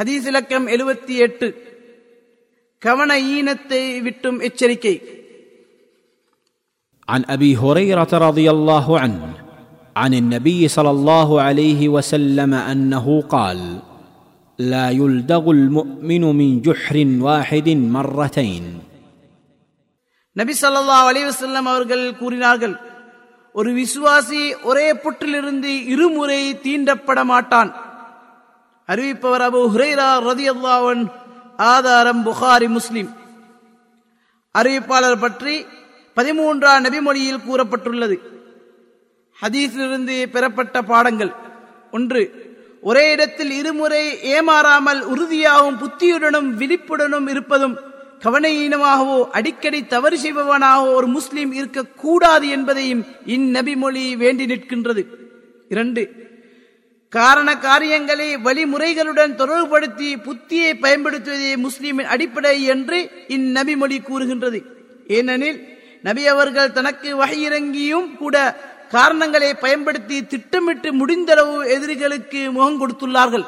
ஹதீஸ் இலக்கம் எழுபத்தி எட்டு கவன ஈனத்தை விட்டும் எச்சரிக்கை عن ابي هريره رضي الله عنه عن النبي صلى الله عليه وسلم انه قال لا يلدغ المؤمن من جحر واحد مرتين நபி ஸல்லல்லாஹு அலைஹி வஸல்லம் அவர்கள் கூறினார்கள் ஒரு விசுவாசி ஒரே புற்றிலிருந்து இருமுறை தீண்டப்பட மாட்டான் அறிவிப்பவர் அபு ஹுரைரா ரதி அல்லாவன் ஆதாரம் புகாரி முஸ்லிம். அறிவிப்பாளர் பற்றி பதிமூன்றாம் நபிமொழியில் கூறப்பட்டுள்ளது. ஹதீஸிலிருந்து பெறப்பட்ட பாடங்கள். ஒன்று ஒரே இடத்தில் இருமுறை ஏமாறாமல் உறுதியாகவும் புத்தியுடனும் விழிப்புடனும் இருப்பதும் கவனையீனமாகவோ அடிக்கடி தவறு செய்பவனாகவோ ஒரு முஸ்லிம் இருக்கக்கூடாது என்பதையும் இந்நபிமொழி வேண்டி நிற்கின்றது. இரண்டு காரண காரியங்களை வழிமுறைகளுடன் தொடர்புபடுத்தி புத்தியை பயன்படுத்துவதே முஸ்லீமின் அடிப்படை என்று இந்நபி மொழி கூறுகின்றது. ஏனெனில் நபி அவர்கள் தனக்கு வகையிறங்கியும் கூட காரணங்களை பயன்படுத்தி திட்டமிட்டு முடிந்தளவு எதிரிகளுக்கு முகம் கொடுத்துள்ளார்கள்.